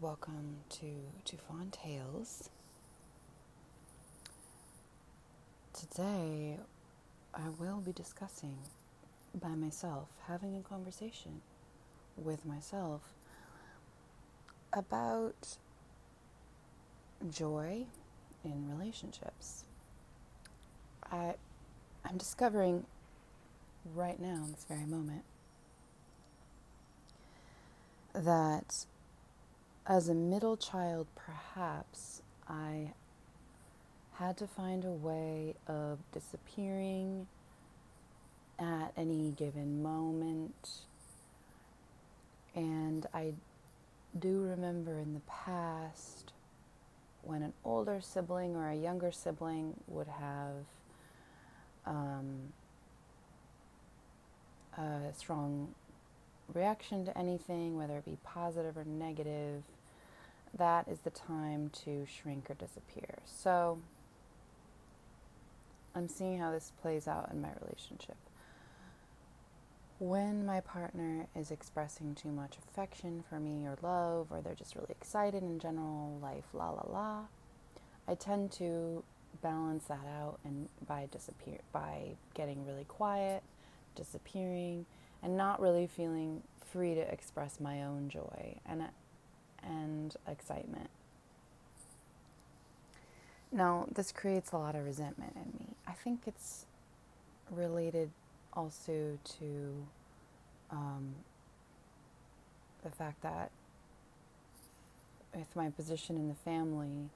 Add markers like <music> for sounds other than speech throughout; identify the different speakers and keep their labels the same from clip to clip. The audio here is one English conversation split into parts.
Speaker 1: welcome to to Fawn Tales. Today, I will be discussing by myself, having a conversation with myself about joy in relationships. I I'm discovering right now in this very moment that as a middle child, perhaps I had to find a way of disappearing at any given moment. And I do remember in the past when an older sibling or a younger sibling would have um, a strong reaction to anything, whether it be positive or negative, that is the time to shrink or disappear. So I'm seeing how this plays out in my relationship. When my partner is expressing too much affection for me or love, or they're just really excited in general, life, la la la, I tend to balance that out and by disappear by getting really quiet, disappearing, and not really feeling free to express my own joy and and excitement. Now, this creates a lot of resentment in me. I think it's related also to um, the fact that with my position in the family,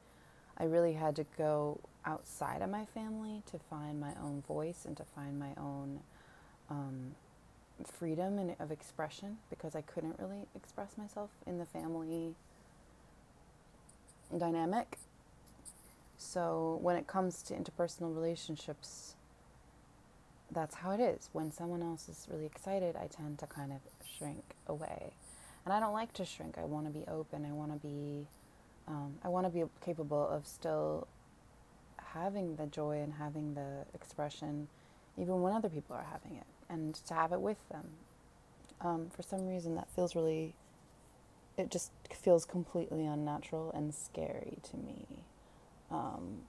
Speaker 1: I really had to go outside of my family to find my own voice and to find my own um, freedom and of expression because I couldn't really express myself in the family dynamic. So when it comes to interpersonal relationships, that's how it is. When someone else is really excited, I tend to kind of shrink away. And I don't like to shrink. I want to be open. I want to be um, I want to be capable of still having the joy and having the expression even when other people are having it and to have it with them. Um, for some reason, that feels really, it just feels completely unnatural and scary to me. Um,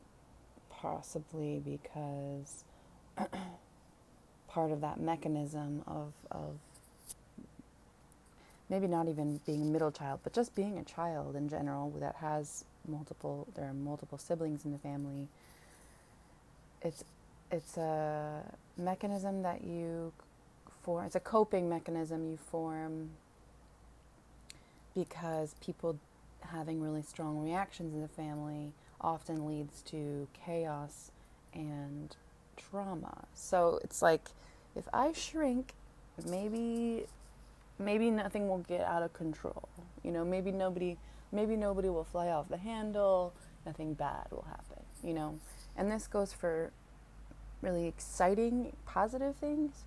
Speaker 1: possibly because <clears throat> part of that mechanism of, of maybe not even being a middle child, but just being a child in general that has multiple, there are multiple siblings in the family. It's it's a mechanism that you form, it's a coping mechanism you form because people having really strong reactions in the family often leads to chaos and trauma. So it's like if I shrink, maybe maybe nothing will get out of control. You know, maybe nobody maybe nobody will fly off the handle, nothing bad will happen, you know. And this goes for really exciting positive things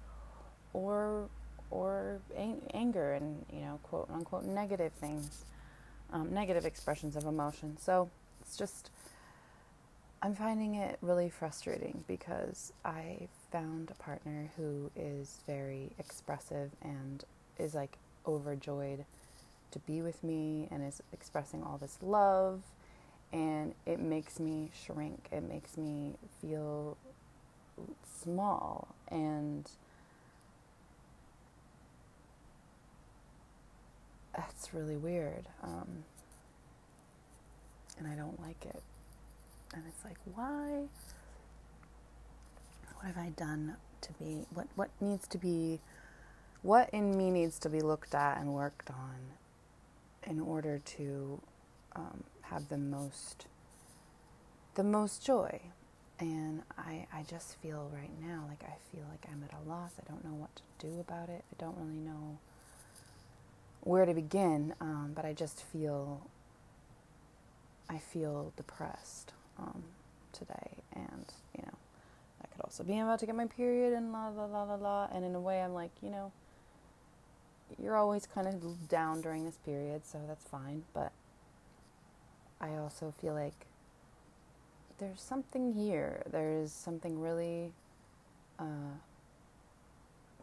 Speaker 1: or or ang- anger and you know quote unquote negative things um, negative expressions of emotion. So it's just i'm finding it really frustrating because i found a partner who is very expressive and is like overjoyed to be with me and is expressing all this love. And it makes me shrink. It makes me feel small and that's really weird um, and i don't like it. And it's like why what have i done to be what what needs to be what in me needs to be looked at and worked on in order to um, have the most the most joy and I, I just feel right now like I feel like I'm at a loss. I don't know what to do about it. I don't really know where to begin, um, but I just feel I feel depressed um, today, and you know that could also be I'm about to get my period and la la la la la. And in a way, I'm like, you know, you're always kind of down during this period, so that's fine. But I also feel like there's something here. There's something really uh,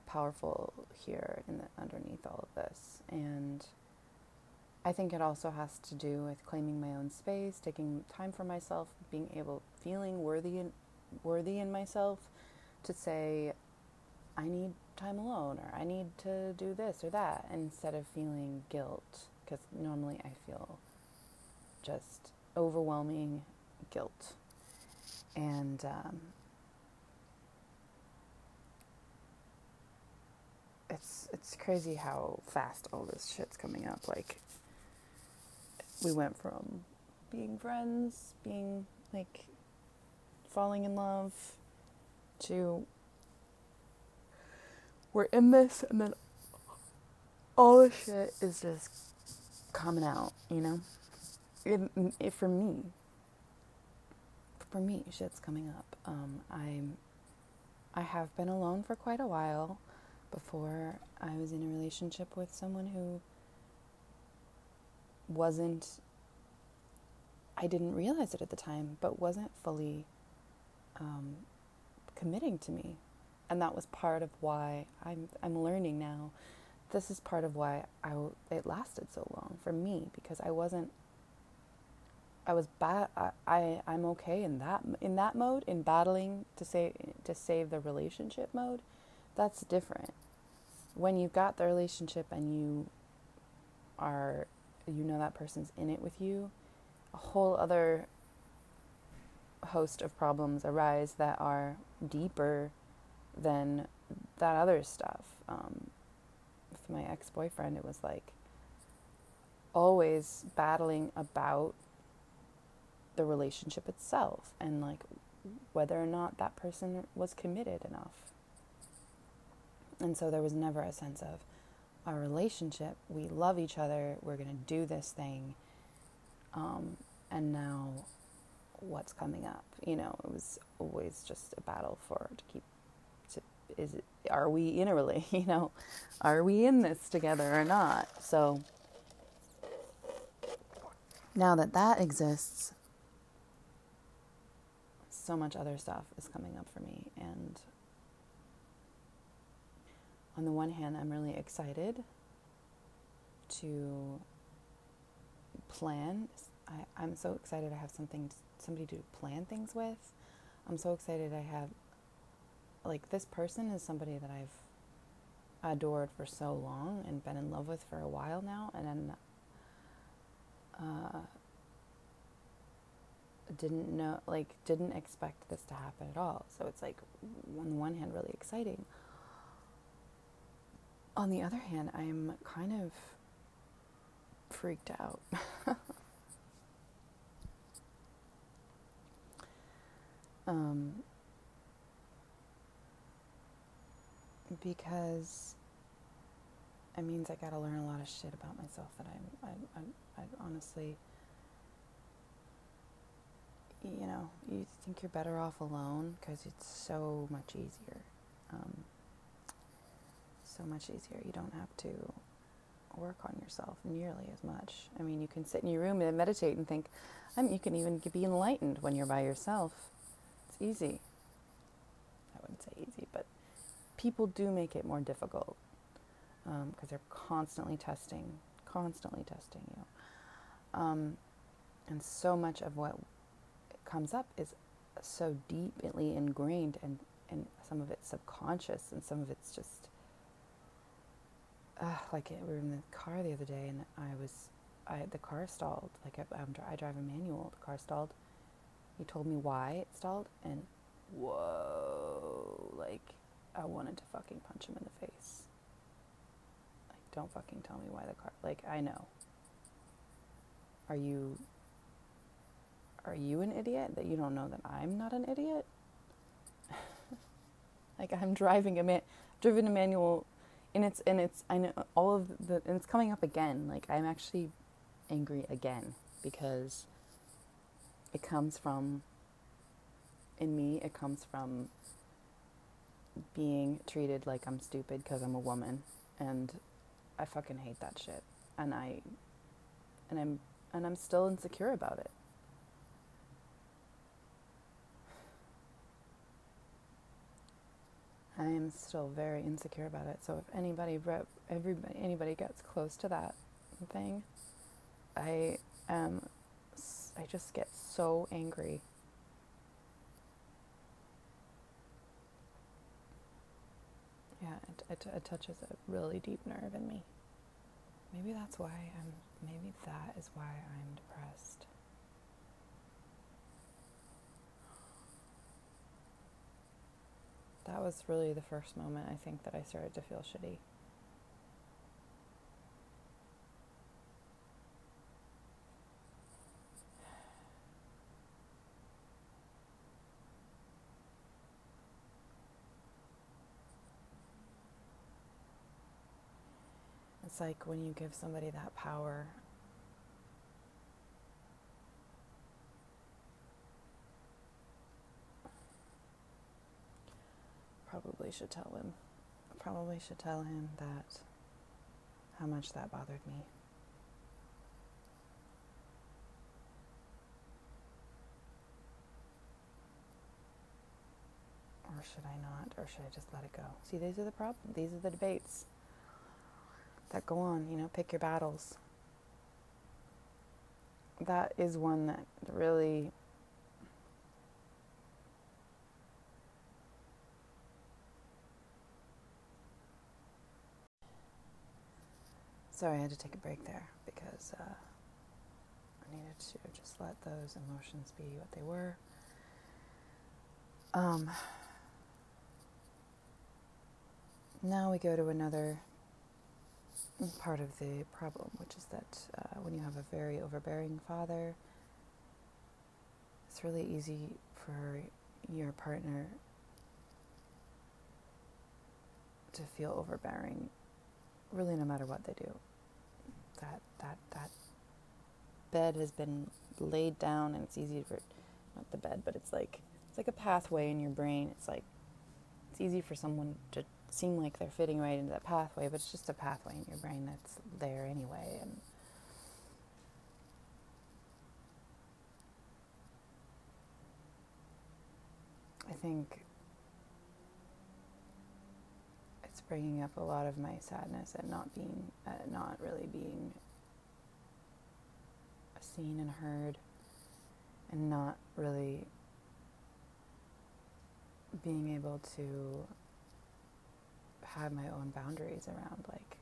Speaker 1: powerful here in the, underneath all of this, and I think it also has to do with claiming my own space, taking time for myself, being able, feeling worthy in, worthy in myself to say, I need time alone, or I need to do this or that, instead of feeling guilt, because normally I feel just overwhelming guilt. And um, it's it's crazy how fast all this shit's coming up. Like we went from being friends, being like falling in love to we're in this and then all the shit is just coming out, you know? It, it, for me, for me, shit's coming up. Um, I'm, I have been alone for quite a while before I was in a relationship with someone who wasn't I didn't realize it at the time, but wasn't fully um, committing to me, and that was part of why I'm I'm learning now. This is part of why I it lasted so long for me because I wasn't. I was bad. I, I I'm okay in that in that mode in battling to save to save the relationship mode. That's different. When you've got the relationship and you are you know that person's in it with you, a whole other host of problems arise that are deeper than that other stuff. Um, with my ex boyfriend, it was like always battling about the relationship itself and like whether or not that person was committed enough. And so there was never a sense of, our relationship. We love each other. We're going to do this thing. Um, and now, what's coming up? You know, it was always just a battle for to keep. To, is it? Are we in a relationship? <laughs> You know, are we in this together or not? So now that that exists, so much other stuff is coming up for me, and on the one hand, I'm really excited to plan. I, am so excited I have something, somebody to plan things with. I'm so excited I have, like, this person is somebody that I've adored for so long and been in love with for a while now, and then uh, didn't know, like, didn't expect this to happen at all. So it's like, on the one hand, really exciting on the other hand, I'm kind of freaked out. <laughs> um, because it means I got to learn a lot of shit about myself that I'm, I, I, I honestly, you know, you think you're better off alone because it's so much easier. Um, so much easier. You don't have to work on yourself nearly as much. I mean, you can sit in your room and meditate and think, I mean, you can even be enlightened when you're by yourself. It's easy. I wouldn't say easy, but people do make it more difficult because um, they're constantly testing, constantly testing you. Um, and so much of what comes up is so deeply ingrained and, and some of it's subconscious and some of it's just uh, like we were in the car the other day and I was, I the car stalled. Like I, I'm, I drive a manual. The car stalled. He told me why it stalled, and whoa, like I wanted to fucking punch him in the face. Like, don't fucking tell me why the car. Like I know. Are you? Are you an idiot that you don't know that I'm not an idiot? <laughs> like I'm driving a man, driven a manual and it's and it's I know all of the and it's coming up again. Like I'm actually angry again because it comes from in me it comes from being treated like I'm stupid because I'm a woman and I fucking hate that shit and I and I'm and I'm still insecure about it. I am still very insecure about it. So if anybody, everybody, anybody gets close to that thing, I am, I just get so angry. Yeah, it, it, it touches a really deep nerve in me. Maybe that's why I'm, maybe that is why I'm depressed. That was really the first moment I think that I started to feel shitty. It's like when you give somebody that power. Probably should tell him. Probably should tell him that how much that bothered me. Or should I not? Or should I just let it go? See, these are the problems. These are the debates that go on, you know, pick your battles. That is one that really Sorry, I had to take a break there because uh, I needed to just let those emotions be what they were. Um, now we go to another part of the problem, which is that uh, when you have a very overbearing father, it's really easy for your partner to feel overbearing, really, no matter what they do. That that that bed has been laid down, and it's easy for not the bed, but it's like it's like a pathway in your brain. It's like it's easy for someone to seem like they're fitting right into that pathway, but it's just a pathway in your brain that's there anyway. And I think it's bringing up a lot of my sadness at not being, at not really being seen and heard, and not really being able to have my own boundaries around like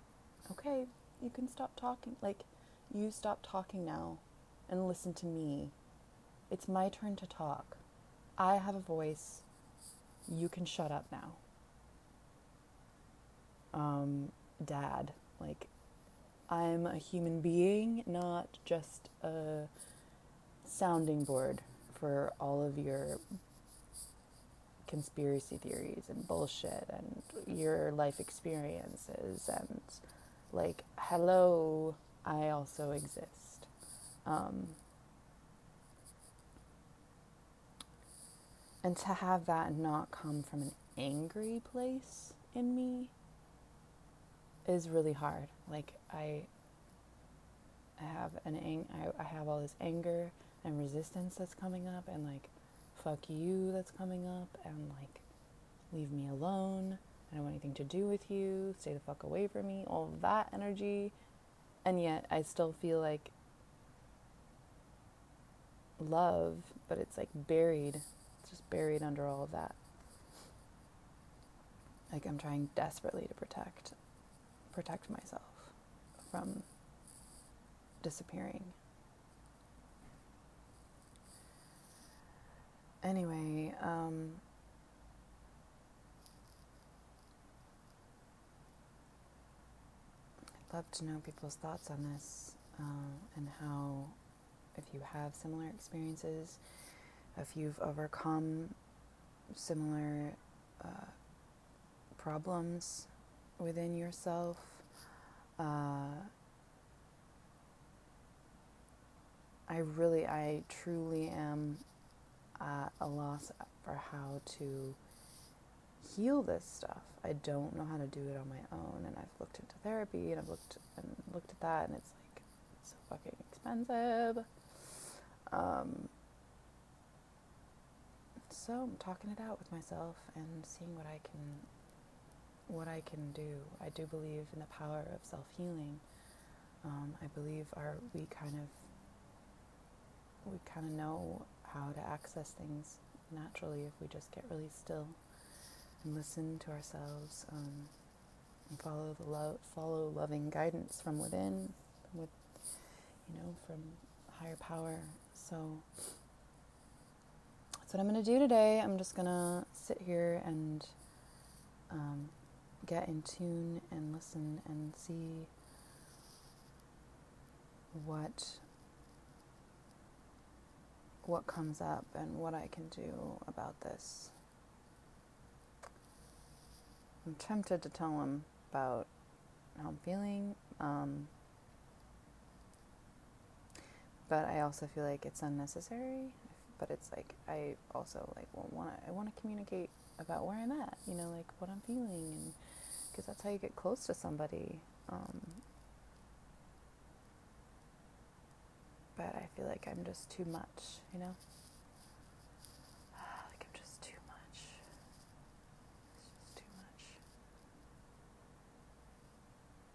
Speaker 1: okay you can stop talking like you stop talking now and listen to me. It's my turn to talk. I have a voice. You can shut up now um dad. Like i'm a human being not just a sounding board for all of your conspiracy theories and bullshit and your life experiences and like hello i also exist. Um, and to have that not come from an angry place in me is really hard like i i have an ang- I, I have all this anger and resistance that's coming up and like fuck you that's coming up and like leave me alone. I don't want anything to do with you. Stay the fuck away from me. All that energy. And yet I still feel like love, but it's like buried. It's just buried under all of that. Like I'm trying desperately to protect protect myself from disappearing. anyway, um, I'd love to know people's thoughts on this uh, and how, if you have similar experiences, if you've overcome similar uh, problems within yourself. Uh, I really, I truly am at a loss for how to heal this stuff. I don't know how to do it on my own, and I've looked into therapy and I've looked and looked at that, and it's like it's so fucking expensive. Um, so I'm talking it out with myself and seeing what I can what I can do. I do believe in the power of self healing. Um, I believe our we kind of we kind of know how to access things naturally if we just get really still and listen to ourselves um, and follow the love, follow loving guidance from within, with you know from higher power. So that's what I'm to do today. I'm just to sit here and um, get in tune and listen and see what what comes up and what I can do about this. I'm tempted to tell him about how I'm feeling, um, but I also feel like it's unnecessary. But it's like I also like want I want to communicate about where I'm at, you know, like what I'm feeling, and because that's how you get close to somebody. Um, but I feel like I'm just too much, you know? <sighs> Like I'm just too much. It's just too much.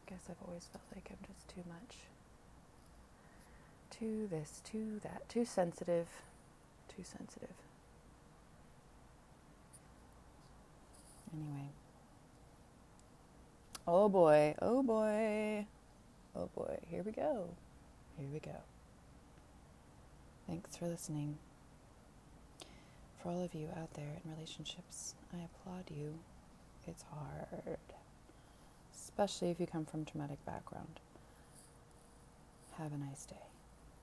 Speaker 1: I guess I've always felt like I'm just too much. Too this, too that, too sensitive, too sensitive. Anyway. Oh boy, oh boy, oh boy, here we go, here we go. Thanks for listening. For all of you out there in relationships, I applaud you. It's hard, especially if you come from traumatic background. Have a nice day.